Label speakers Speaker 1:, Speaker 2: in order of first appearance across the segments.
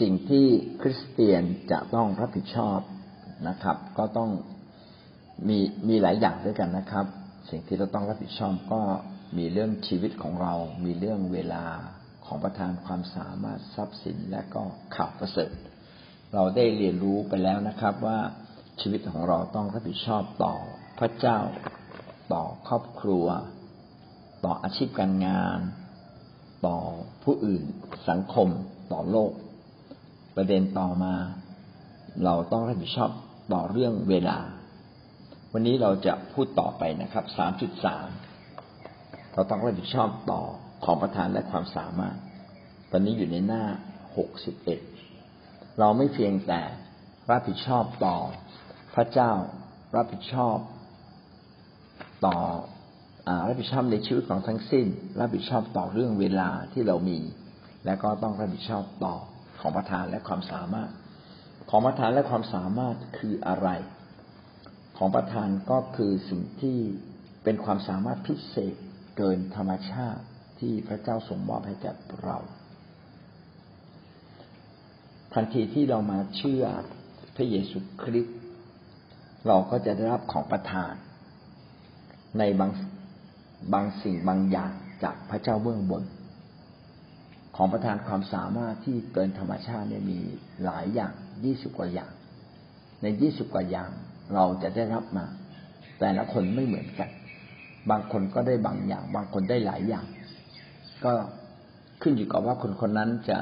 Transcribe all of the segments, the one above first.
Speaker 1: สิ่งที่คริสเตียนจะต้องรับผิดชอบนะครับ ก็ต้องมีมีหลายอย่างด้วยกันนะครับ สิ่งที่เราต้องรับผิดชอบก็มีเรื่องชีวิตของเรา มีเรื่องเวลาของประทานความสามารถทรัพย์สินและก็ข่าวประเสริฐ เราได้เรียนรู้ไปแล้วนะครับว่าชีวิตของเราต้องรับผิดชอบต่อพระเจ้าต่อครอบครัว ต่ออาชีพการงาน ต่อผู้อื่นสังคมต่อโลก ประเด็นต่อมา เราต้องรับผิดชอบต่อเรื่องเวลา วันนี้เราจะพูดต่อไปนะครับสามจุดสามเราต้องรับผิดชอบต่อของประทานและความสามารถ ตอนนี้อยู่ในหน้าหกสิบเอ็ดเราไม่เพียงแต่รับผิดชอบต่อพระเจ้ารับผิดชอบต่ออรับผิดชอบในชีวิตของทั้งสิ้น รับผิดชอบต่อเรื่องเวลาที่เรามี และก็ต้องรับผิดชอบต่อ ของประทานและความสามารถ ของประทานและความสามารถคืออะไร ของประทานก็คือสิ่งที่เป็นความสามารถพิเศษเกินธรรมชาติที่พระเจ้าทรงมอบให้แก่เรา ทันทีที่เรามาเชื่อพระเยซูคริสต์เราก็จะได้รับของประทาน ในบางบางสิ่งบางอย่างจากพระเจ้าเบื้องบน ของประทานความสามารถที่เกินธรรมชาติเนี่ยมีหลายอย่างยี่สิบกว่าอย่าง ในยี่สิบกว่าอย่างเราจะได้รับมา แต่ละคนไม่เหมือนกัน บางคนก็ได้บางอย่าง บางคนได้หลายอย่าง ก็ขึ้นอยู่กับว่าคนคนนั้นจะ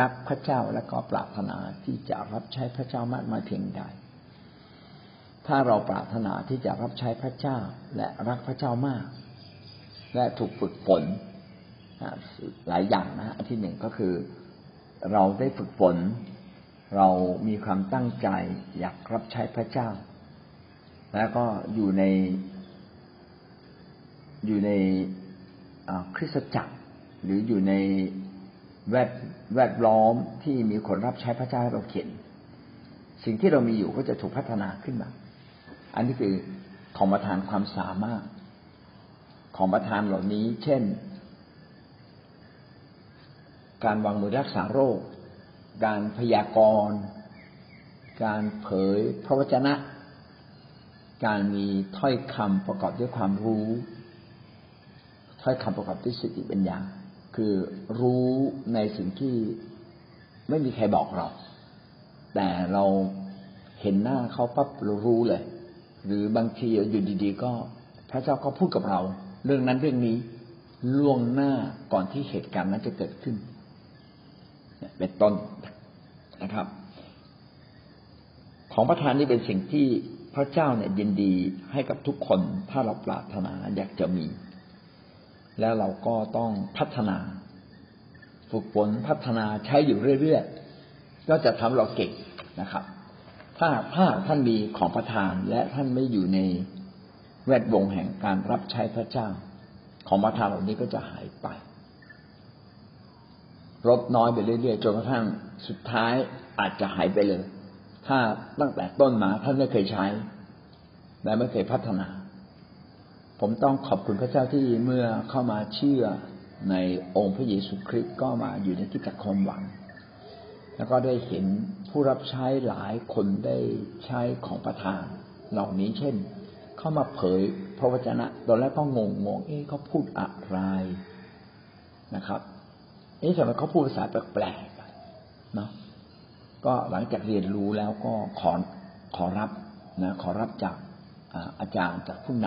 Speaker 1: รักพระเจ้าและก็ปรารถนาที่จะรับใช้พระเจ้ามากน้อยเพียงใด ถ้าเราปรารถนาที่จะรับใช้พระเจ้าและรักพระเจ้ามาก และถูกฝึกฝน หลายอย่างนะ อันที่หนึ่งก็คือ เราได้ฝึกฝน เรามีความตั้งใจอยากรับใช้พระเจ้า แล้วก็อยู่ใน อยู่ในคริสตจักร หรืออยู่ในแวดแวดล้อมที่มีคนรับใช้พระเจ้าให้เราเขียนสิ่งที่เรามีอยู่ก็จะถูกพัฒนาขึ้นมา อันนี้คือของประทานความสามารถ ของประทานเหล่านี้ เช่น การวางมือรักษาโรค การพยากรณ์ การเผยพระวจนะ การมีถ้อยคำประกอบด้วยความรู้ ถ้อยคำประกอบด้วยสติปัญญา คือรู้ในสิ่งที่ไม่มีใครบอกเรา แต่เราเห็นหน้าเขาปั๊บเรารู้เลย หรือบางทีอยู่ดีๆ ก็พระเจ้าก็พูดกับเรา เรื่องนั้นเรื่องนี้ล่วงหน้าก่อนที่เหตุการณ์นั้นจะเกิดขึ้น เป็นต้นนะครับ ของประทานนี้เป็นสิ่งที่พระเจ้าเนี่ยยินดีให้กับทุกคนถ้าเราปรารถนาอยากจะมี แล้วเราก็ต้องพัฒนา ฝึกฝนพัฒนาใช้อยู่เรื่อยๆก็จะทำเราเก่งนะครับ ถ้าถ้าท่านมีของประทานและท่านไม่อยู่ในแวดวงแห่งการรับใช้พระเจ้า ของประทานเหล่านี้ก็จะหายไป ลดน้อยไปเรื่อยๆจนกระทั่งสุดท้ายอาจจะหายไปเลย ถ้าตั้งแต่ต้นมาท่านไม่เคยใช้ และไม่เคยพัฒนา ผมต้องขอบคุณพระเจ้าที่เมื่อเข้ามาเชื่อในองค์พระเยซูคริสต์ก็มาอยู่ในที่กักความหวัง แล้วก็ได้เห็นผู้รับใช้หลายคนได้ใช้ของประทานเหล่านี้เช่น เข้ามาเผยพระวจนะ ตอนแรกก็งงงงเอ๊ะเขาพูดอะไรนะครับ เอ๊ะทำไมเขาพูดภาษาแปลกๆเนาะก็หลังจากเรียนรู้แล้วก็ขอขอรับนะขอรับจากอาจารย์จากผู้น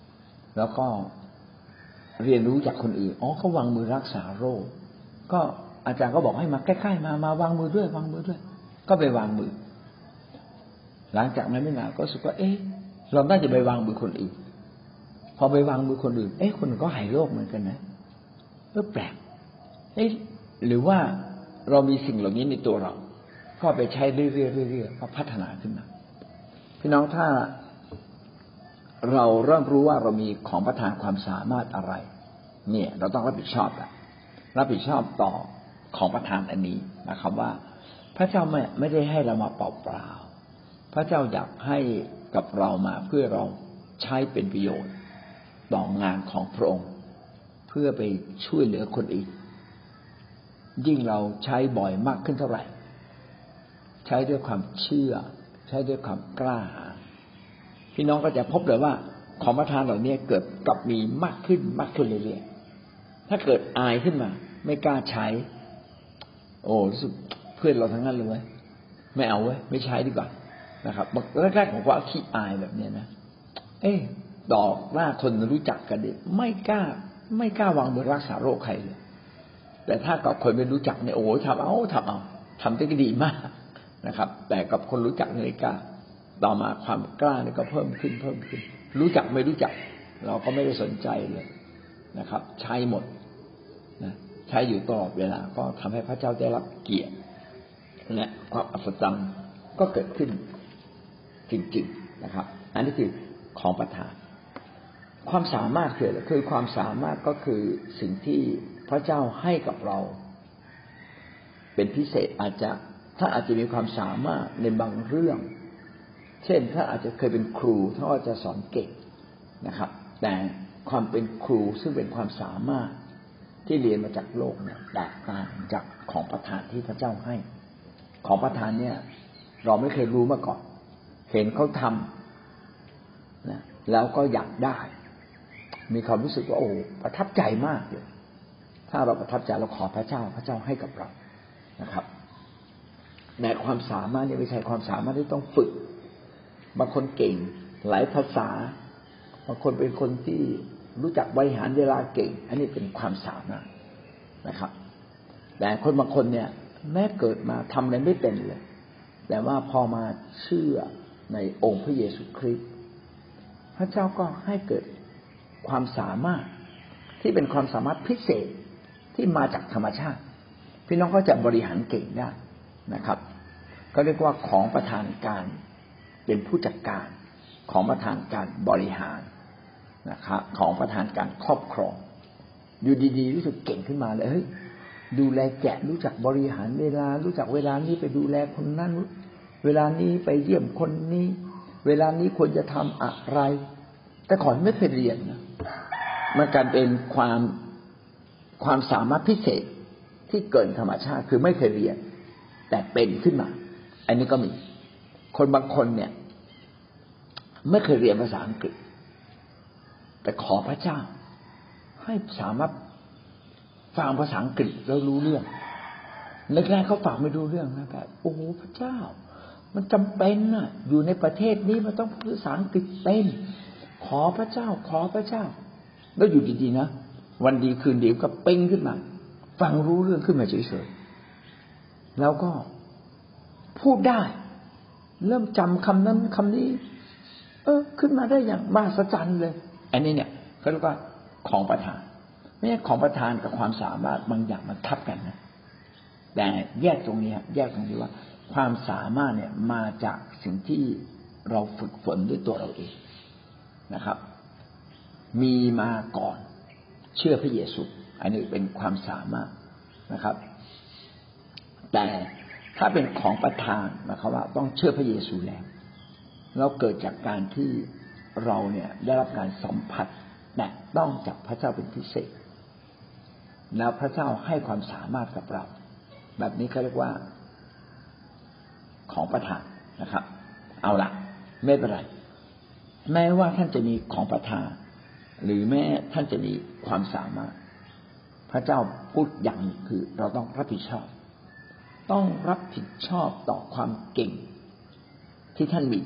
Speaker 1: ำแล้วก็เรียนรู้จากคนอื่นอ๋อเขาวางมือรักษาโรค ก็อาจารย์ก็บอกให้มาใกล้ๆมามาวางมือด้วย วางมือด้วย ก็ไปวางมือ หลังจากนั้นไม่นานก็รู้สึกว่า เอ๊ะ เราน่าจะไปวางมือคนอื่น พอไปวางมือคนอื่น เอ๊ะคนก็หายโรคเหมือนกันนะก็แปลก เอ๊ะหรือว่าเรามีสิ่งเหล่านี้ในตัวเรา ก็ไปใช้เรื่อยๆเรื่อยๆก็พัฒนาขึ้นมาพี่น้องถ้าเราเริ่มรู้ว่าเรามีของประทานความสามารถอะไร เนี่ย เราต้องรับผิดชอบแหละรับผิดชอบต่อของประทานอันนี้นะครับว่า พระเจ้าไม่ไม่ได้ให้เรามาเปล่าเปล่าพระเจ้าอยากให้กับเรามาเพื่อเราใช้เป็นประโยชน์ ต่องานของพระองค์ เพื่อไปช่วยเหลือคนอื่น ยิ่งเราใช้บ่อยมากขึ้นเท่าไหร่ ใช้ด้วยความเชื่อ ใช้ด้วยความกล้าหาพี่น้องก็จะพบเลยว่า ของประทานเหล่านี้เกิดกลับมีมากขึ้นมากขึ้นเรื่อยๆถ้าเกิดอายขึ้นมา ไม่กล้าใช้ โอ้รู้สึกเพื่อนเราทั้งนั้นเลยไม่เอาเว้ยไม่ใช้ดีกว่านะครับแรกๆผมว่าขี้อายแบบเนี้ยนะ เอ๊ดอกหน้าคนรู้จักกันด็ไม่กล้า ไม่กล้าวางมือรักษาโรคใครเลย แต่ถ้ากับคนไม่รู้จักเนี่ยโอ้ทำเอาทำเอาทำได้ดีมากนะครับ แต่กับคนรู้จักเลยกล้าต่อมาความกล้าเนี่ยก็เพิ่มขึ้นเพิ่มขึ้น รู้จักไม่รู้จัก เราก็ไม่ได้สนใจเลยนะครับ ใช้หมดนะใช้อยู่ตลอดเวลาก็ทำให้พระเจ้าได้รับเกียรติและความอัศจรรย์ก็เกิดขึ้นจริงๆนะครับ อันนี้คือของประทาน ความสามารถคืออะไรคือความสามารถก็คือสิ่งที่ พระเจ้าให้กับเรา เป็นพิเศษอาจจะถ้าอาจจะมีความสามารถในบางเรื่อง เช่นถ้าอาจจะเคยเป็นครูถ้าอาจจะสอนเก่งนะครับ แต่ความเป็นครูซึ่งเป็นความสามารถที่เรียนมาจากโลกเนี่ยแตกต่างจากของประทานที่พระเจ้าให้ ของประทานเนี่ย เราไม่เคยรู้มาก่อน เห็นเขาทำนะแล้วก็อยากได้ มีความรู้สึกว่าโอ้ประทับใจมากเลย ถ้าเราประทับใจเราขอพระเจ้าพระเจ้าให้กับเรานะครับแต่ความสามารถเนี่ยไม่ใช่ความสามารถที่ต้องฝึก บางคนเก่ง หลายภาษา บางคนเป็นคนที่รู้จักบริหารเวลาเก่ง อันนี้เป็นความสามารถนะครับ แต่คนบางคนเนี่ย แม้เกิดมาทำอะไรไม่เป็นเลย แต่ว่าพอมาเชื่อในองค์พระเยซูคริสต์พระเจ้าก็ให้เกิดความสามารถที่เป็นความสามารถพิเศษ ที่มาจากธรรมชาติ พี่น้องก็จะบริหารเก่งได้นะครับ ก็เรียกว่าของประธานการเป็นผู้จัดการของประธานการบริหารนะครับ ของประธานการครอบครอง อยู่ดีๆรู้สึกเก่งขึ้นมาเลยเฮ้ยดูแลแกะรู้จักบริหารเวลา รู้จักเวลานี้ไปดูแลคนนั้นเวลานี้ไปเยี่ยมคนนี้ เวลานี้ควรจะทำอะไร แต่ก่อนไม่เคยเรียนนะมันการเป็นความ ความสามารถพิเศษที่เกินธรรมชาติคือไม่เคยเรียน แต่เป็นขึ้นมา อันนี้ก็มี คนบางคนเนี่ย ไม่เคยเรียนภาษาอังกฤษ แต่ขอพระเจ้า ให้สามารถฟังภาษาอังกฤษแล้วรู้เรื่องแรกๆเขาฟังไม่รู้เรื่องนะแบบโอ้พระเจ้า มันจำเป็นน่ะ อยู่ในประเทศนี้มันต้องพูดภาษาอังกฤษเป็นขอพระเจ้า ขอพระเจ้า แล้วอยู่ดีๆนะ วันดีคืนดีก็เป้งขึ้นมา ฟังรู้เรื่องขึ้นมาเฉยๆแล้วก็พูดได้ เริ่มจำคำนั้นคำนี้ เออ ขึ้นมาได้อย่างมหัศจรรย์เลย อันนี้เนี่ยเขาเรียกว่าของประทานไม่ใช่ของประทานกับความสามารถบางอย่างมันทับกันนะแต่แยกตรงนี้แยกตรงนี้ว่า ความสามารถเนี่ยมาจากสิ่งที่เราฝึกฝนด้วยตัวเราเองนะครับ มีมาก่อน เชื่อพระเยซู อันนี้เป็นความสามารถนะครับ แต่ถ้าเป็นของประทานนะครับว่าต้องเชื่อพระเยซูแล้ว เราเกิดจากการที่เราเนี่ยได้รับการสัมผัสแต่ต้องจากพระเจ้าเป็นพิเศษ แล้วพระเจ้าให้ความสามารถกับเรา แบบนี้เขาเรียกว่าของประทานนะครับ เอาละไม่เป็นไรแม้ว่าท่านจะมีของประทาน หรือแม้ท่านจะมีความสามารถ พระเจ้าพูดอย่างคือเราต้องรับผิดชอบ ต้องรับผิดชอบต่อความเก่งที่ท่านมี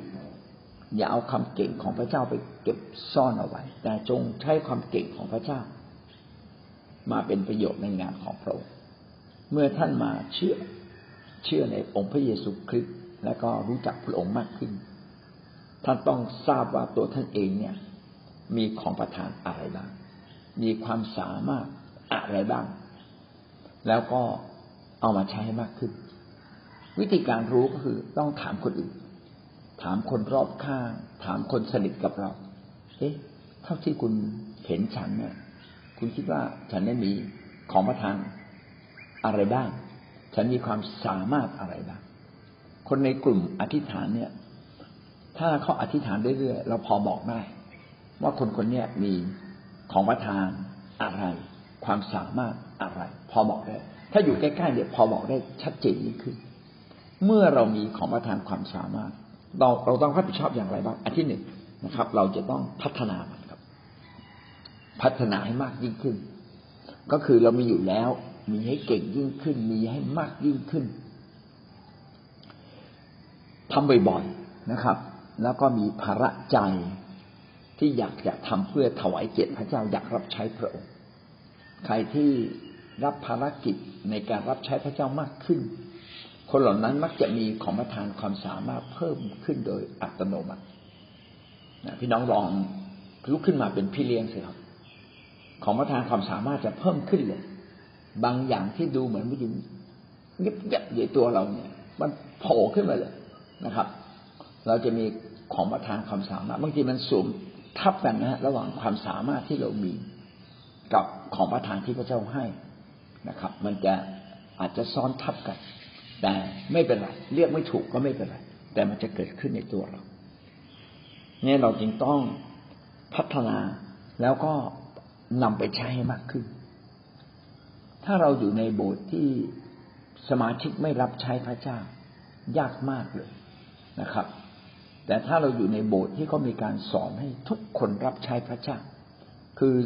Speaker 1: อย่าเอาความเก่งของพระเจ้าไปเก็บซ่อนเอาไว้ แต่จงใช้ความเก่งของพระเจ้า มาเป็นประโยชน์ในงานของพระองค์เมื่อท่านมาเชื่อเชื่อในองค์พระเยซูคริสต์และก็รู้จักพระองค์มากขึ้น ท่านต้องทราบว่าตัวท่านเองเนี่ย มีของประทานอะไรบ้าง มีความสามารถอะไรบ้าง แล้วก็เอามาใช้ให้มากขึ้น วิธีการรู้ก็คือต้องถามคนอื่น ถามคนรอบข้าง ถามคนสนิทกับเรา เอ๊ะ เท่าที่คุณเห็นฉันเนี่ย คุณคิดว่าฉันได้มีของประทานอะไรบ้าง ฉันมีความสามารถอะไรบ้าง คนในกลุ่มอธิษฐานเนี่ย ถ้าเขาอธิษฐานเรื่อยๆ เราพอบอกได้ ว่าคนคนนี้มีของประทานอะไร ความสามารถอะไร พอบอกได้ ถ้าอยู่ใกล้ๆเนี่ยพอบอกได้ชัดเจนยิ่งขึ้น เมื่อเรามีของประทานความสามารถ เราเราต้องรับผิดชอบอย่างไรบ้างอันที่หนึ่งนะครับ เราจะต้องพัฒนามันครับ พัฒนาให้มากยิ่งขึ้น ก็คือเรามีอยู่แล้ว มีให้เก่งยิ่งขึ้น มีให้มากยิ่งขึ้นทำบ่อยๆนะครับ แล้วก็มีภาระใจ ที่อยากจะทำเพื่อถวายเกียรติพระเจ้าอยากรับใช้พระองค์ ใครที่รับภารกิจในการรับใช้พระเจ้ามากขึ้น คนเหล่านั้นมักจะมีของประทานความสามารถเพิ่มขึ้นโดยอัตโนมัติพี่น้องลองลุกขึ้นมาเป็นพี่เลี้ยงสิครับ ของประทานความสามารถจะเพิ่มขึ้นเลย บางอย่างที่ดูเหมือนไม่ยู่เงียบๆใหญ่ตัวเราเนี่ย มันโผล่ขึ้นมาเลยนะครับ เราจะมีของประทานความสามารถบางทีมันสูง ทับกันนะ ระหว่างความสามารถที่เรามีกับของประทานที่พระเจ้าให้นะครับ มันจะอาจจะซ้อนทับกัน แต่ไม่เป็นไรเรียกไม่ถูกก็ไม่เป็นไรแต่มันจะเกิดขึ้นในตัวเรา เนี่ยเราจึงต้องพัฒนาแล้วก็นำไปใช้ให้มากขึ้น ถ้าเราอยู่ในโบสถ์ที่สมาชิกไม่รับใช้พระเจ้ายากมากเลยนะครับ แต่ถ้าเราอยู่ในโบสถ์ที่เขามีการสอนให้ทุกคนรับใช้พระเจ้า คือ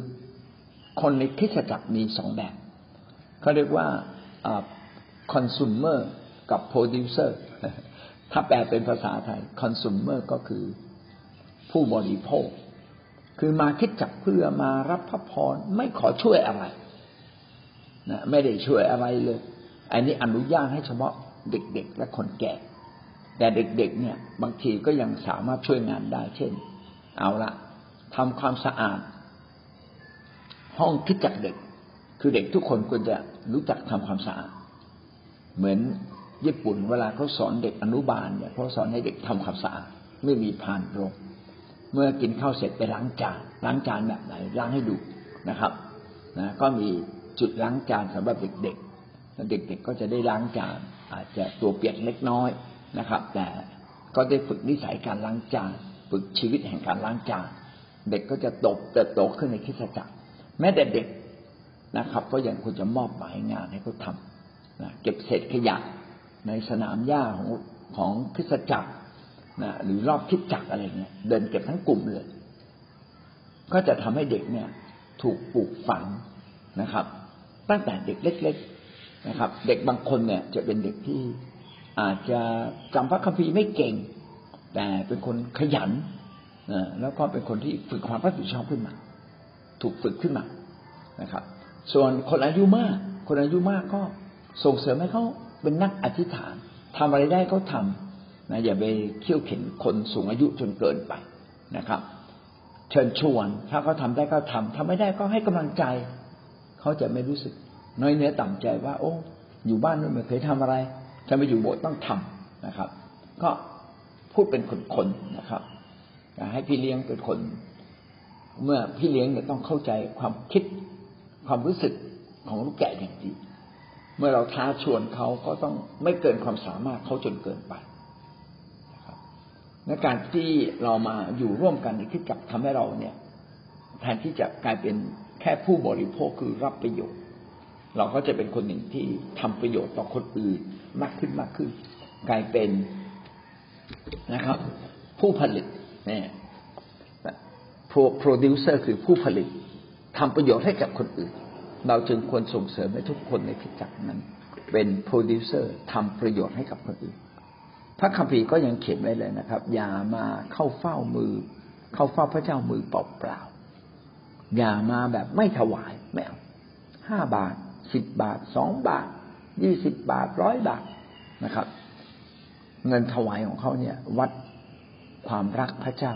Speaker 1: คนในคริสตจักรมีสองแบบเขาเรียกว่าคอน sumer กับ producer ถ้าแปลเป็นภาษาไทยคอน sumer ก็คือผู้บริโภค คือมาคิดจักเพื่อมารับพระพรไม่ขอช่วยอะไรนะไม่ได้ช่วยอะไรเลย อันนี้อนุญาตให้เฉพาะเด็กๆ และคนแก่ แต่เด็กๆเนี่ยบางทีก็ยังสามารถช่วยงานได้ เช่น เอาละทำความสะอาด ห้องคิดจักเด็ก คือเด็กทุกคนควรจะรู้จักทำความสะอาด เหมือนญี่ปุ่นเวลาเขาสอนเด็กอนุบาลเนี่ยเขาสอนให้เด็กทำความสะอาดไม่มีผ่านโรงเมื่อกินข้าวเสร็จไปล้างจานล้างจานแบบไหนล้างให้ดูนะครับนะก็มีจุดล้างจานสำหรับเด็กๆเด็กๆก็จะได้ล้างจานอาจจะตัวเปียกเล็กน้อย นะครับ แต่ก็ได้ฝึกนิสัยการล้างจานฝึกชีวิตแห่งการล้างจานเด็กก็จะโตเติบโตขึ้นในคิสจักร แม้แต่เด็กนะครับ ก็ยังควรจะมอบหมายงานให้เขาทำนะเก็บเศษขยะในสนามหญ้าของของคริสจักรนะหรือรอบคิดจักรอะไรเงี้ยเดินเก็บทั้งกลุ่มเลย ก็จะทำให้เด็กเนี่ย ถูกปลูกฝังนะครับ ตั้งแต่เด็กเล็ก ๆ นะครับ เด็กบางคนเนี่ยจะเป็นเด็กที่ อาจจะจำพระคัมภีร์ไม่เก่ง แต่เป็นคนขยันแล้วก็เป็นคนที่ฝึกความรับผิดชอบขึ้นมา ถูกฝึกขึ้นมานะครับ ส่วนคนอายุมาก คนอายุมากก็ส่งเสริมให้เขาเป็นนักอธิษฐานทำอะไรได้เขาทำนะอย่าไปเขี่ยวเข็นคนสูงอายุจนเกินไปนะครับ เชิญชวนถ้าเขาทาได้ก็ทำทำไม่ได้ก็ให้กำลังใจเขาจะไม่รู้สึก น้อยเนื้อต่ำใจว่า โอ้ อยู่บ้านไม่เคยทำอะไร ถ้าไปอยู่โบสถ์ต้องทำนะครับ ก็พูดเป็นคนๆนะครับให้พี่เลี้ยงเป็นคน เมื่อพี่เลี้ยงเนี่ยต้องเข้าใจความคิดความรู้สึกของลูกแกะอย่างดี เมื่อเราท้าชวนเขาก็ต้องไม่เกินความสามารถเขาจนเกินไปนะครับในการที่เรามาอยู่ร่วมกันในคิดกับทำให้เราเนี่ยแทนที่จะกลายเป็นแค่ผู้บริโภคคือรับประโยชน์ เราก็จะเป็นคนหนึ่งที่ทำประโยชน์ต่อคนอื่น มากขึ้นมากขึ้น กลายเป็นนะครับ ผู้ผลิตเนี่ยโปรดิวเซอร์คือผู้ผลิตทำประโยชน์ให้กับคนอื่น เราจึงควรส่งเสริมให้ทุกคนในคริสตจักรนั้น เป็นโปรดิวเซอร์ทำประโยชน์ให้กับคนอื่น พระคัมภีร์ก็ยังเขียนไว้เลยนะครับ อย่ามาเข้าเฝ้ามือ เข้าเฝ้าพระเจ้ามือเปล่าๆอย่ามาแบบไม่ถวายไม่เอาห้าบาทสิบบาทสองบาท ยี่สิบบาทร้อยบาทนะครับ เงินถวายของเขาเนี่ย วัดความรักพระเจ้า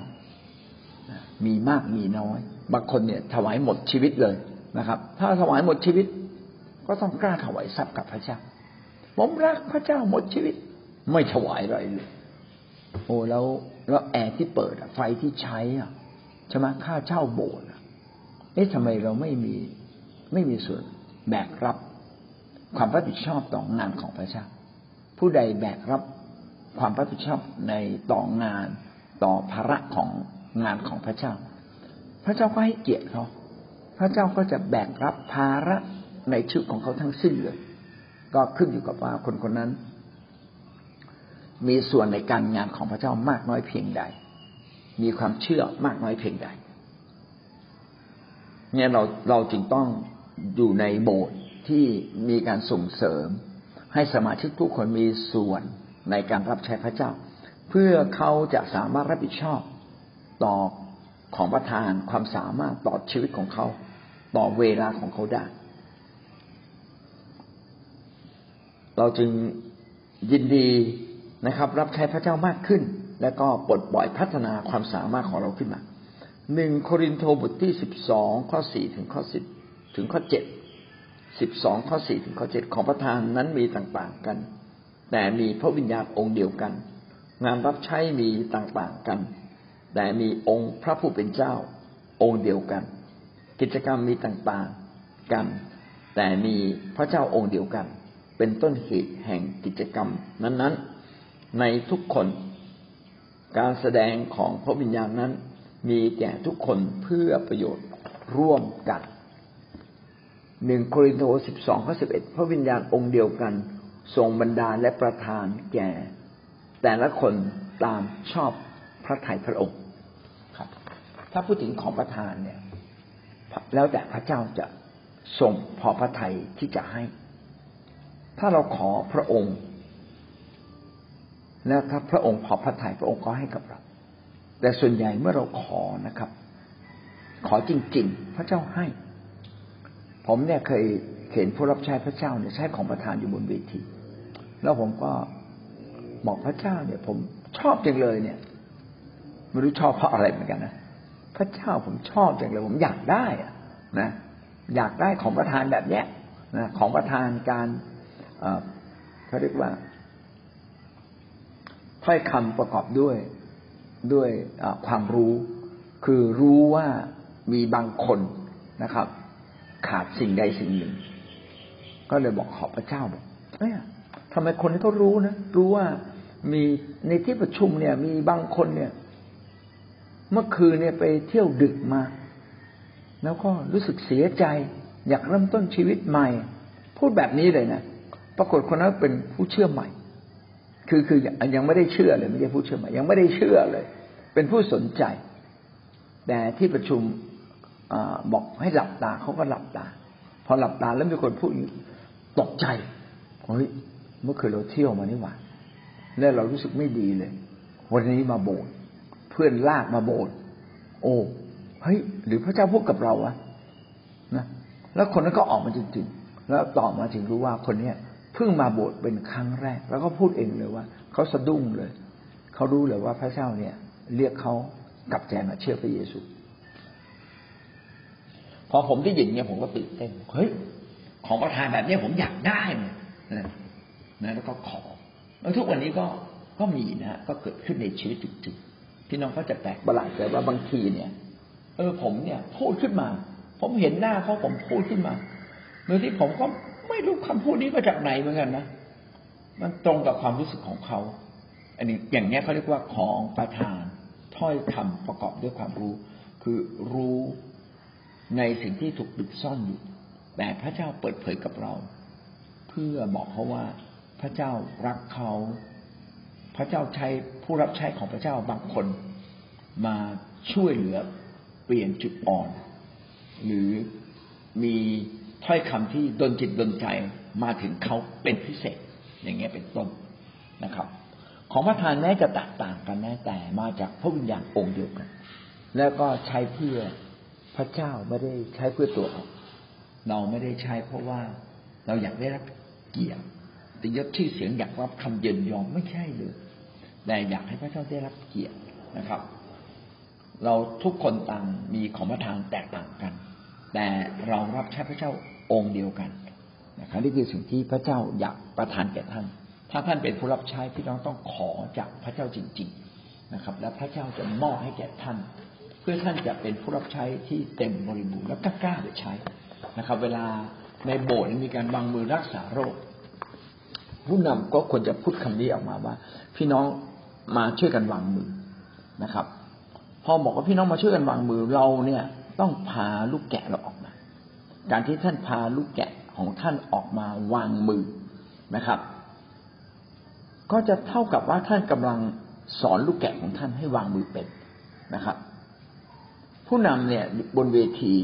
Speaker 1: มีมากมีน้อยบางคนเนี่ย ถวายหมดชีวิตเลยนะครับ ถ้าถวายหมดชีวิต ก็ต้องกล้าถวายทรัพย์กับพระเจ้า ผมรักพระเจ้าหมดชีวิต ไม่ถวายอะไรเลยโอ้แล้วแล้วแอร์ที่เปิดไฟที่ใช้อะใช่ไหมค่าเช่าโบสถ์เอ๊ะทำไมเราไม่มีไม่มีส่วนแบกรับ ความรับผิดชอบต่องานของพระเจ้า ผู้ใดแบกรับความรับผิดชอบในต่องานต่อภาระของงานของพระเจ้า พระเจ้าก็ให้เกียรติเขา พระเจ้าก็จะแบกรับภาระในชีวิตของเขาทั้งสิ้นเลย ก็ขึ้นอยู่กับว่าคนคนนั้น มีส่วนในการงานของพระเจ้ามากน้อยเพียงใด มีความเชื่อมากน้อยเพียงใด เนี่ยเราเราจึงต้องอยู่ในโบสถ์ ที่มีการส่งเสริม ให้สมาชิกทุกคนมีส่วนในการรับใช้พระเจ้า เพื่อเขาจะสามารถรับผิดชอบต่อของประทานความสามารถต่อชีวิตของเขา ต่อเวลาของเขาได้ เราจึงยินดีนะครับ รับใช้พระเจ้ามากขึ้น แล้วก็ปลดปล่อยพัฒนาความสามารถของเราขึ้นมาหนึ่งโครินโตบทที่สิบสองข้อสี่ถึงข้อสิบถึงข้อเจ็ด สิบสองข้อสี่ถึงข้อเจ็ดของประธานนั้นมีต่างๆกัน แต่มีพระวิญญาณองค์เดียวกัน งานรับใช้มีต่างๆกัน แต่มีองค์พระผู้เป็นเจ้า องค์เดียวกัน กิจกรรมมีต่างๆกัน แต่มีพระเจ้าองค์เดียวกัน เป็นต้นเหตุแห่งกิจกรรมนั้นๆ ในทุกคนการแสดงของพระวิญญาณนั้น มีแก่ทุกคนเพื่อประโยชน์ร่วมกัน หนึ่งโครินธ์สิบสองข้อสิบเอ็ดพระวิญญาณองค์เดียวกันทรงบรรดาและประทานแก่ แต่ละคนตามชอบพระทัยพระองค์ครับ ถ้าพูดถึงของประทานเนี่ย แล้วแต่พระเจ้าจะทรงพอพระทัยที่จะให้ ถ้าเราขอพระองค์ แล้วถ้าพระองค์พอพระทัยพระองค์ก็ให้กับเรา แต่ส่วนใหญ่เมื่อเราขอนะครับ ขอจริง ๆ พระเจ้าให้ ผมเนี่ยเคยเห็นผู้รับใช้พระเจ้าเนี่ยใช้ของประทานอยู่บนเวที แล้วผมก็บอกพระเจ้าเนี่ย ผมชอบจังเลยเนี่ยไม่รู้ชอบเพราะอะไรเหมือนกันนะพระเจ้าผมชอบจังเลย ผมอยากได้อะนะอยากได้ของประทานแบบเนี้ยนะของประทานการเขาเรียกว่าถ้อยคำประกอบด้วยด้วยความรู้ คือรู้ว่ามีบางคนนะครับ ขาดสิ่งใดสิ่งหนึ่ง ก็เลยบอกขอพระเจ้าบอกเนี่ยทำไมคนที่เขารู้นะรู้ว่ามีในที่ประชุมเนี่ย มีบางคนเนี่ย เมื่อคืนเนี่ยไปเที่ยวดึกมา แล้วก็รู้สึกเสียใจ อยากเริ่มต้นชีวิตใหม่ พูดแบบนี้เลยนะปรากฏคนนั้นเป็นผู้เชื่อใหม่ คือคือยังไม่ได้เชื่อเลยไม่ใช่ผู้เชื่อใหม่ ยังไม่ได้เชื่อเลย เป็นผู้สนใจ แต่ที่ประชุม อบอกให้หลับตาเขาก็หลับตา พอหลับตาแล้วมีคนพูดตกใจเฮ้ยเมื่อคืนเราเที่ยวมานี่หว่าแล้วเรารู้สึกไม่ดีเลย วันนี้มาโบสถ์เพื่อนลากมาโบสถ์โอ้เฮ้ยหรือพระเจ้าพูดกับเราวะนะแล้วคนนั้นก็ออกมาจริงๆ แล้วต่อมาถึงรู้ว่าคนเนี้ยเพิ่งมาโบสถ์เป็นครั้งแรก แล้วก็พูดเองเลยว่าเขาสะดุ้งเลย เขารู้เลยว่าพระเจ้าเนี่ย เรียกเขากลับใจมาเชื่อพระเยซู พอผมได้ยินเนี่ยผมก็ตื่นเต้นเฮ้ยของประทานแบบนี้ผมอยากได้นะนะแล้วก็ขอแล้วทุกวันนี้ก็ก็มีนะก็เกิดขึ้นในชีวิตจริงๆพี่น้องก็จะแปลกประหลาดแต่ว่าบางทีเนี่ย เออผมเนี่ยพูดขึ้นมา ผมเห็นหน้าเขาผมพูดขึ้นมาโดยที่ผมก็ไม่รู้คำพูดนี้มาจากไหนเหมือนกันนะมันตรงกับความรู้สึกของเขาอันนี้อย่างนี้เขาเรียกว่าของประทานถ้อยคำประกอบด้วยความรู้ คือรู้ ในสิ่งที่ถูกปิดซ่อนอยู่ แต่พระเจ้าเปิดเผยกับเรา เพื่อบอกเขาว่าพระเจ้ารักเขา พระเจ้าใช้ผู้รับใช้ของพระเจ้าบางคน มาช่วยเหลือเปลี่ยนจุดอ่อน หรือมีถ้อยคำที่ดนจิตดนใจมาถึงเขาเป็นพิเศษ อย่างเงี้ยเป็นต้นนะครับ ของประทานแม้จะแตกต่างกันนะแต่มาจากพระวิญญาณองค์เดียวกัน แล้วก็ใช้เพื่อ พระเจ้าไม่ได้ใช้เพื่อตัวเราเราไม่ได้ใช้เพราะว่าเราอยากได้รับเกียรติติยศชื่อเสียงอยากรับคำเยินยอมไม่ใช่เลยแต่อยากให้พระเจ้าได้รับเกียรตินะครับ เราทุกคนต่างมีของประทานแตกต่างกัน แต่เรารับใช้พระเจ้าองค์เดียวกันนะครับนี่คือสิ่งที่พระเจ้าอยากประทานแก่ท่าน ถ้าท่านเป็นผู้รับใช้พี่น้องต้องขอจากพระเจ้าจริง ๆนะครับ และพระเจ้าจะมอบให้แก่ท่าน พื่อท่านจะเป็นผู้รับใช้ที่เต็มบริบูรณ์และกล้าไปใช้นะครับ เวลาในโบสถ์มีการวางมือรักษาโรค ผู้นำก็ควรจะพูดคำนี้ออกมาว่า พี่น้องมาช่วยกันวางมือนะครับ พอบอกว่าพี่น้องมาช่วยกันวางมือเราเนี่ยต้องพาลูกแกะเราออกมา การที่ท่านพาลูกแกะของท่านออกมาวางมือนะครับ ก็จะเท่ากับว่าท่านกำลังสอนลูกแกะของท่านให้วางมือเป็นนะครับ ผู้นำเนี่ยบนเวที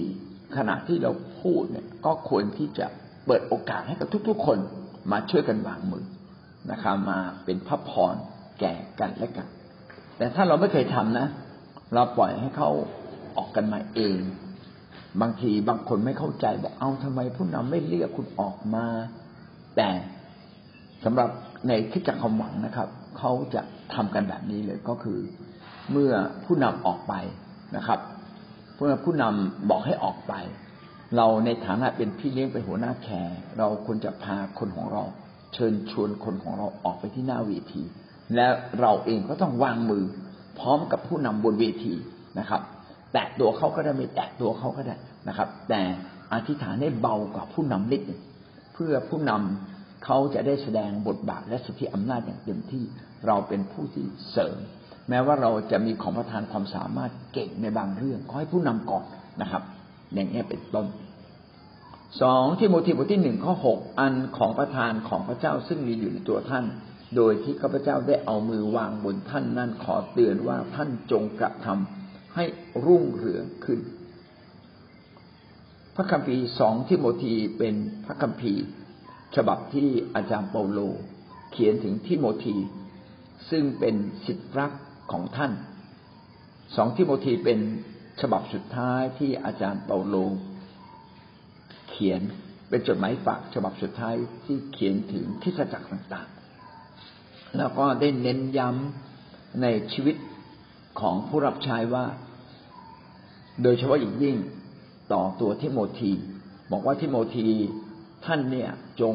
Speaker 1: ขณะที่เราพูดเนี่ยก็ควรที่จะเปิดโอกาสให้กับทุกๆคนมาช่วยกันวางมือนะครับมาเป็นพระพรแก่กันและกัน แต่ถ้าเราไม่เคยทำนะ เราปล่อยให้เขาออกกันมาเอง บางทีบางคนไม่เข้าใจบอกเอาทำไมผู้นำไม่เรียกคุณออกมา แต่สำหรับในคิดจักความหวังนะครับเขาจะทำกันแบบนี้เลยก็คือ เมื่อผู้นำออกไปนะครับ เมื่อผู้นำบอกให้ออกไป เราในฐานะเป็นพี่เลี้ยงเป็นหัวหน้าแคร์เราควรจะพาคนของเรา เชิญชวนคนของเราออกไปที่หน้าเวที และเราเองก็ต้องวางมือ พร้อมกับผู้นำบนเวทีนะครับ แตะตัวเขาก็ได้ไม่แตะตัวเขาก็ได้นะครับ แต่อธิษฐานให้เบากว่าผู้นำนิดหนึ่งเพื่อผู้นำเขาจะได้แสดงบทบาทและสิทธิอำนาจอย่างเต็มที่เราเป็นผู้ที่เสริม แม้ว่าเราจะมีของประทานความสามารถเก่งในบางเรื่องขอให้ผู้นำก่อนนะครับ อย่างนี้เป็นต้นสองที่โมทีบทที่หนึ่งข้อหกอันของประทานของพระเจ้าซึ่งมีอยู่ในตัวท่าน โดยที่ข้าพเจ้าได้เอามือวางบนท่านนั่นขอเตือนว่าท่านจงกระทำให้รุ่งเรืองขึ้น พระคัมภีร์สองที่โมทีเป็นพระคัมภีร์ ฉบับที่อาจารย์เปาโล เขียนถึงทิโมธีซึ่งเป็นสิทธิรัก ของท่านสองทิโมธีเป็นฉบับสุดท้ายที่อาจารย์เปาโลเขียนเป็นจดหมายฝากฉบับสุดท้ายที่เขียนถึงทิศจักรต่างๆ แล้วก็ได้เน้นย้ำในชีวิตของผู้รับใช้ว่า โดยเฉพาะอย่างยิ่งต่อตัวทิโมธีบอกว่าทิโมธีท่านเนี่ยจง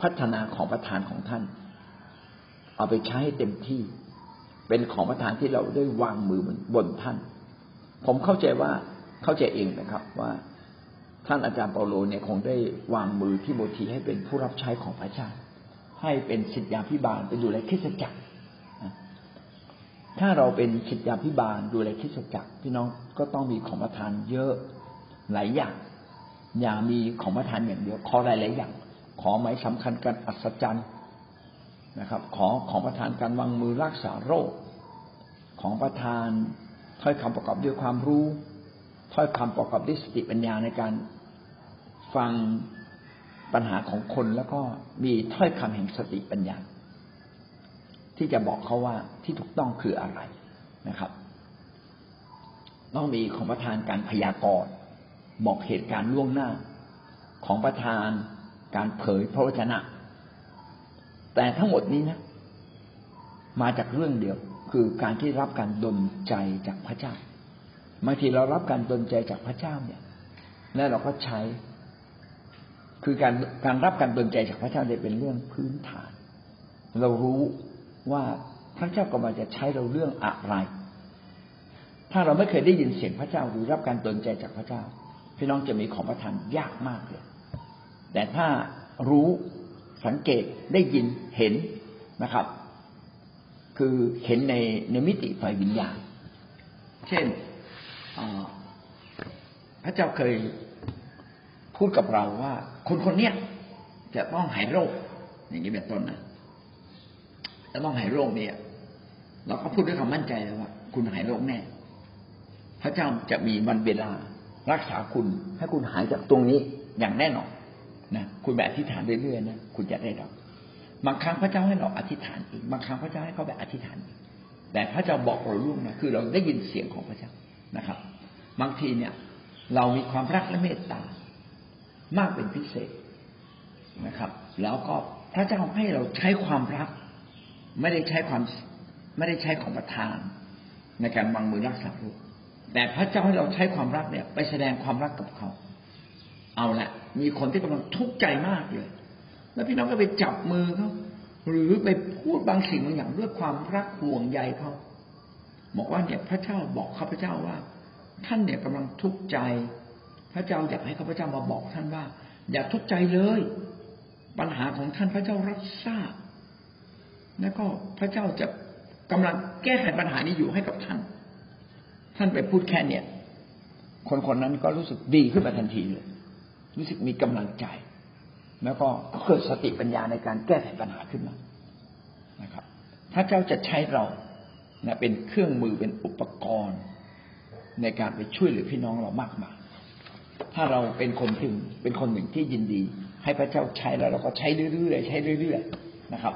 Speaker 1: พัฒนาของประทานของท่าน เอาไปใช้ให้เต็มที่ เป็นของประทานที่เราได้วางมือบนท่าน ผมเข้าใจว่าเข้าใจเองนะครับว่าท่านอาจารย์เปาโลเนี่ยคงได้วางมือที่โมทีให้เป็นผู้รับใช้ของพระเจ้าให้เป็นสิทธิาพิบาลไปดูแลคริสตจักร ถ้าเราเป็นสิทธิาพิบาลดูแลคริสตจักรพี่น้องก็ต้องมีของประทานเยอะหลายอย่าง อย่ามีของประทานอย่างเดียวขอหลายหลายอย่าง ขอหมายสำคัญกันอัศจรรย์ นะครับ ขอของประทานการวางมือรักษาโรค ของประทานถ้อยคำประกอบด้วยความรู้ถ้อยคำประกอบด้วยสติปัญญาในการฟังปัญหาของคนแล้วก็มีถ้อยคำแห่งสติปัญญา ที่จะบอกเขาว่าที่ถูกต้องคืออะไรนะครับ ต้องมีของประทานการพยากรณ์บอกเหตุการณ์ล่วงหน้า ของประทานการเผยพระวจนะ แต่ทั้งหมดนี้นะ มาจากเรื่องเดียว คือการที่รับการดลใจจากพระเจ้าบางทีเรารับการดลใจจากพระเจ้าเนี่ย แล้วเราก็ใช้ คือการการรับการดลใจจากพระเจ้าเนี่ยเป็นเรื่องพื้นฐาน เรารู้ว่าพระเจ้ากำลังจะใช้เราเรื่องอะไร ถ้าเราไม่เคยได้ยินเสียงพระเจ้าหรือรับการดลใจจากพระเจ้า พี่น้องจะมีของประทานยากมากเลย แต่ถ้ารู้ สังเกตได้ยินเห็นนะครับ คือเห็นในในมิติฝ่ายวิญญาณ เช่นพระเจ้าเคยพูดกับเราว่า คนคนนี้จะต้องหายโรค อย่างนี้เป็นต้นนะจะต้องหายโรคเนี่ยเราก็พูดด้วยความมั่นใจเลยว่า คุณหายโรคแน่ พระเจ้าจะมีวันเวลารักษาคุณให้คุณหายจากตรงนี้อย่างแน่นอน นะคุณแบบอธิษฐานเรื่อยๆนะคุณจะได้รับบางครั้งพระเจ้าให้เราอธิษฐานเอีกบางครั้งพระเจ้าให้เขาแบบอธิษฐานอีกแต่พระเจ้าบอกเราล่วงนะคือเราได้ยินเสียงของพระเจ้านะครับ บางทีเนี่ย เรามีความรักและเมตตามากเป็นพิเศษนะครับ แล้วก็พระเจ้าให้เราใช้ความรัก ไม่ได้ใช้ความไม่ได้ใช้ของประทาน ในการวางมือรักษาลูกแต่พระเจ้าให้เราใช้ความรักเนี่ย ไปแสดงความรักกับเขา เอาละมีคนที่กำลังทุกข์ใจมากเลย แล้วพี่น้องก็ไปจับมือเขาหรือไปพูดบางสิ่งบางอย่างด้วยความรักห่วงใยเขาบอกว่าเนี่ยพระเจ้าบอกข้าพเจ้าว่า ท่านเนี่ยกำลังทุกข์ใจ พระเจ้าอยากให้ข้าพเจ้ามาบอกท่านว่า อย่าทุกข์ใจเลย ปัญหาของท่านพระเจ้ารับทราบแล้วก็พระเจ้าจะกำลังแก้ไขปัญหานี้อยู่ให้กับท่าน ท่านไปพูดแค่เนี่ยคนคนนั้นก็รู้สึกดีขึ้นมาทันทีเลย รู้สึกมีกำลังใจ แล้วก็เกิดสติปัญญาในการแก้ไขปัญหาขึ้นมานะครับ ถ้าเจ้าจะใช้เรานะเป็นเครื่องมือเป็นอุปกรณ์ ในการไปช่วยเหลือพี่น้องเรามากมายถ้าเราเป็นคนถึงเป็นคนหนึ่งที่ยินดี ให้พระเจ้าใช้แล้วเราก็ใช้เรื่อยๆใช้เรื่อยๆนะครับ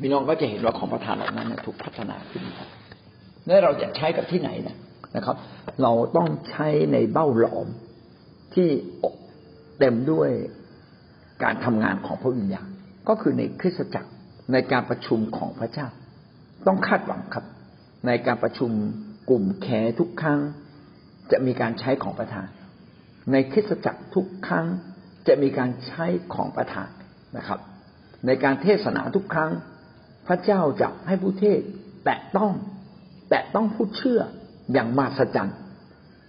Speaker 1: พี่น้องก็จะเห็นว่าของประทานเหล่านั้นถูกพัฒนาขึ้นและเราจะใช้กับที่ไหนนะนะครับ เราต้องใช้ในเบ้าหลอม ที่เต็มด้วยการทำงานของพระวิญญาณก็คือในคริสตจักรในการประชุมของพระเจ้า ต้องคาดหวังครับ ในการประชุมกลุ่มแคร์ทุกครั้ง จะมีการใช้ของประธาน ในคริสตจักรทุกครั้งจะมีการใช้ของประธานนะครับ ในการเทศนาทุกครั้ง พระเจ้าจะให้ผู้เทศแตะต้องแตะต้องผู้เชื่ออย่างมาสจัน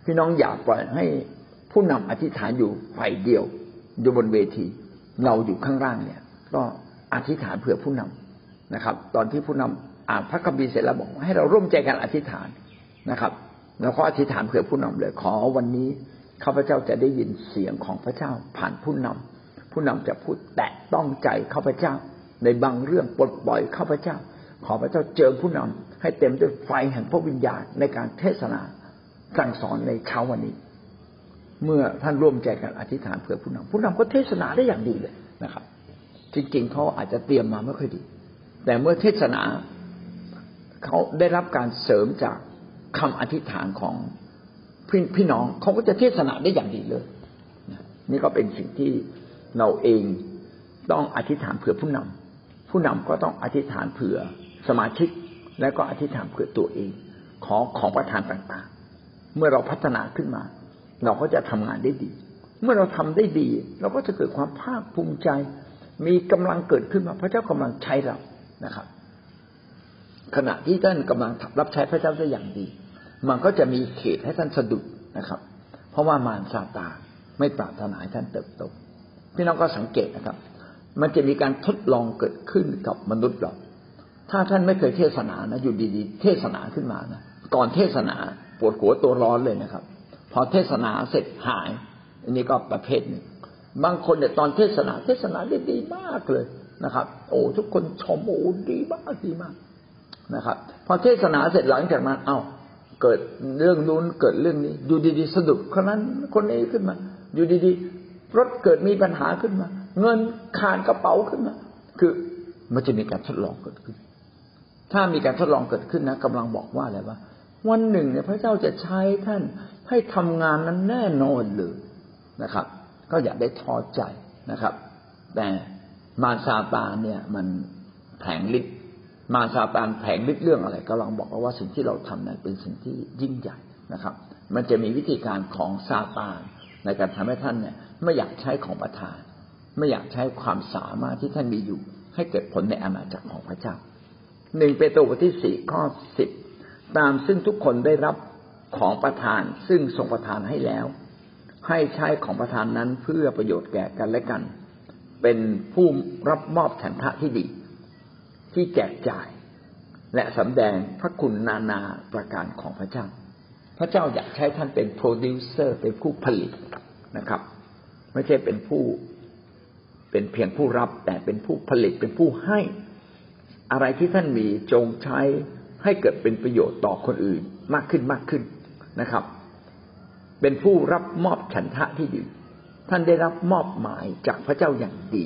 Speaker 1: พี่น้องอย่าปล่อยให้ ผู้นำอธิษฐานอยู่ฝ่ายเดียวอยู่บนเวที เราอยู่ข้างล่างเนี่ย ก็อธิษฐานเผื่อผู้นำนะครับ ตอนที่ผู้นำอ่านพระคัมภีร์เสร็จแล้วบอกให้เราร่วมใจกันอธิษฐานนะครับแล้วก็อธิษฐานเผื่อผู้นำเลย ขอวันนี้ข้าพเจ้าจะได้ยินเสียงของพระเจ้าผ่านผู้นำผู้นำจะพูดแตะต้องใจข้าพเจ้า ในบางเรื่องปลดปล่อยข้าพเจ้า ขอพระเจ้าเจอผู้นำให้เต็มด้วยไฟแห่งพระวิญญาณในการเทศนาสั่งสอนในเช้าวันนี้ เมื่อท่านร่วมใจกันอธิษฐานเผื่อผู้นำผู้นำก็เทศนาได้อย่างดีเลยนะครับ จริงๆเขาอาจจะเตรียมมาไม่ค่อยดี แต่เมื่อเทศนาเขาได้รับการเสริมจากคำอธิษฐานของพี่พี่น้องเขาก็จะเทศนาได้อย่างดีเลยนี่ก็เป็นสิ่งที่เราเองต้องอธิษฐานเผื่อผู้นำผู้นำก็ต้องอธิษฐานเผื่อสมาชิก และก็อธิษฐานเผื่อตัวเอง ขอของประทานต่างๆ เมื่อเราพัฒนาขึ้นมา เราก็จะทำงานได้ดี เมื่อเราทำได้ดี เราก็จะเกิดความภาคภูมิใจ มีกำลังเกิดขึ้นมาพระเจ้ากำลังใช้เรานะครับ ขณะที่ท่านกำลังรับใช้พระเจ้าได้อย่างดี มันก็จะมีเขตให้ท่านสะดุดนะครับ เพราะว่ามารซาตานไม่ปรารถนาให้ท่านเติบโตพี่น้องก็สังเกตนะครับ มันจะมีการทดลองเกิดขึ้นกับมนุษย์เราถ้าท่านไม่เคยเทศนานะอยู่ดีๆ เทศนาขึ้นมานะก่อนเทศนาปวดหัวตัวร้อนเลยนะครับ พอเทศนาเสร็จหาย อันนี้ก็ประเภทหนึ่งบางคนเนี่ยตอนเทศนาเทศนาได้ดีมากเลยนะครับ โอ้ทุกคนชมโอ้ดีมากดีมากนะครับ พอเทศนาเสร็จหลังจากนั้น เอา้าเกิดเรื่องนู้นเกิดเรื่องนี้ อยู่ดีๆสะดุดคนนั้นคนนี้ขึ้นมา อยู่ดีๆรถเกิดมีปัญหาขึ้นมา เงินขาดกระเป๋าขึ้นมาคือมันจะมีการทดลองเกิดขึ้น ถ้ามีการทดลองเกิดขึ้นนะกำลังบอกว่าอะไรว่าวันหนึ่งเนี่ยพระเจ้าจะใช้ท่าน ให้ทำงานนั้นแน่นอนเลยนะครับ ก็อย่าได้ท้อใจนะครับ แต่มารซาตานเนี่ย มันแผงฤทธิ์มารซาตานแผงฤทธิ์เรื่องอะไร ก็ลองบอกว่าสิ่งที่เราทำนั้นเป็นสิ่งที่ยิ่งใหญ่นะครับ มันจะมีวิธีการของซาตานในการทำให้ท่านเนี่ยไม่อยากใช้ของประทาน ไม่อยากใช้ความสามารถที่ท่านมีอยู่ ให้เกิดผลในอาณาจักรของพระเจ้าหนึ่งเปโตรบทที่สี่ข้อสิบตามซึ่งทุกคนได้รับ ของประทานซึ่งทรงประทานให้แล้ว ให้ใช้ของประทานนั้นเพื่อประโยชน์แก่กันและกัน เป็นผู้รับมอบฉันทะที่ดี ที่แจกจ่าย และสำแดงพระคุณนานาประการของพระเจ้า พระเจ้าอยากใช้ท่านเป็นโปรดิวเซอร์เป็นผู้ผลิตนะครับ ไม่ใช่เป็นผู้เป็นเพียงผู้รับแต่เป็นผู้ผลิตเป็นผู้ให้ อะไรที่ท่านมีจงใช้ให้เกิดเป็นประโยชน์ต่อคนอื่นมากขึ้นมากขึ้น นะครับ เป็นผู้รับมอบฉันทะที่ดี ท่านได้รับมอบหมายจากพระเจ้าอย่างดี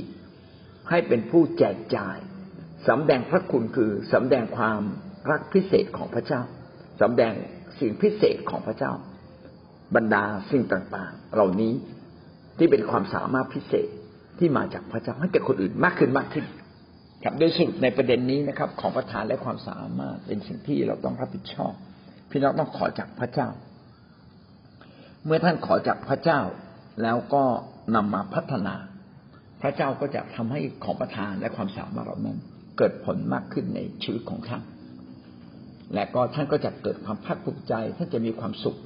Speaker 1: ให้เป็นผู้แจกจ่ายสำแดงพระคุณคือสำแดงความรักพิเศษของพระเจ้าสำแดงสิ่งพิเศษของพระเจ้า บรรดาสิ่งต่างๆ เหล่านี้ที่เป็นความสามารถพิเศษที่มาจากพระเจ้าให้แก่คนอื่นมากขึ้นมากขึ้นครับโดยสรุปในประเด็นนี้นะครับ ของประทานและความสามารถเป็นสิ่งที่เราต้องรับผิดชอบ พี่น้องต้องขอจากพระเจ้า เมื่อท่านขอจากพระเจ้า แล้วก็นำมาพัฒนา พระเจ้าก็จะทำให้ของประทานและความสามารถเหล่านั้นเกิดผลมากขึ้นในชีวิตของท่าน และก็ท่านก็จะเกิดความภาคภูมิใจ ท่านจะมีความสุข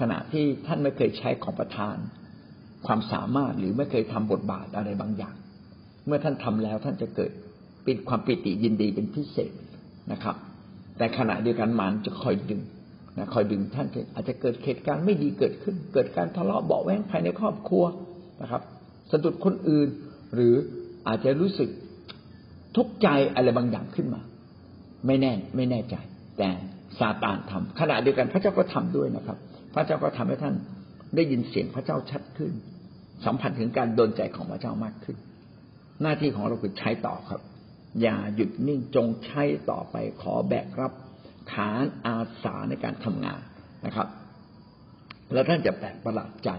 Speaker 1: ขณะที่ท่านไม่เคยใช้ของประทาน ความสามารถหรือไม่เคยทำบทบาทอะไรบางอย่าง เมื่อท่านทำแล้วท่านจะเกิดเป็นความปิติยินดีเป็นพิเศษนะครับ แต่ขณะเดียวกันมันจะคอยดึงนะคอยดึงท่านอาจจะเกิดเหตุการณ์ไม่ดีเกิดขึ้น เกิดการทะเลาะเบาแวงภายในครอบครัวนะครับสะดุดคนอื่น หรืออาจจะรู้สึกทุกข์ใจอะไรบางอย่างขึ้นมา ไม่แน่ไม่แน่ใจ แต่ซาตานทำขณะเดียวกันพระเจ้าก็ทำด้วยนะครับ พระเจ้าก็ทำให้ท่านได้ยินเสียงพระเจ้าชัดขึ้น สัมผัสถึงการโดนใจของพระเจ้ามากขึ้น หน้าที่ของเราคือใช้ต่อครับ อย่าหยุดนิ่งจงใช้ต่อไปขอแบกรับฐานอาสาในการทำงานนะครับ แล้วท่านจะแปลกประหลาดใจ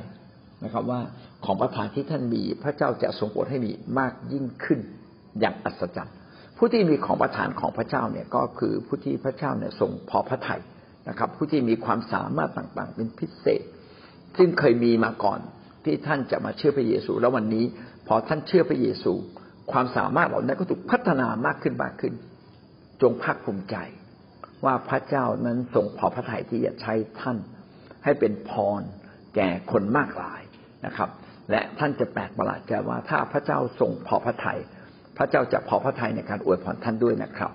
Speaker 1: นะครับ ว่าของประทานที่ท่านมีพระเจ้าจะทรงโปรดให้มีมากยิ่งขึ้นอย่างอัศจรรย์ผู้ที่มีของประทานของพระเจ้าเนี่ยก็คือผู้ที่พระเจ้าเนี่ยทรงพอพระทัยนะครับ ผู้ที่มีความสามารถต่างๆ เป็นพิเศษ ซึ่งเคยมีมาก่อนที่ท่านจะมาเชื่อพระเยซู แล้ววันนี้พอท่านเชื่อพระเยซู ความสามารถเหล่านั้นก็ถูกพัฒนามากขึ้นมากขึ้น จงภาคภูมิใจ ว่าพระเจ้านั้นทรงพอพระทัยที่จะใช้ท่าน ให้เป็นพรแก่คนมากหลายนะครับ และท่านจะแปลกประหลาดใจว่าถ้าพระเจ้าทรงพอพระทัยพระเจ้าจะพอพระทัยในการอวยพรท่านด้วยนะครับ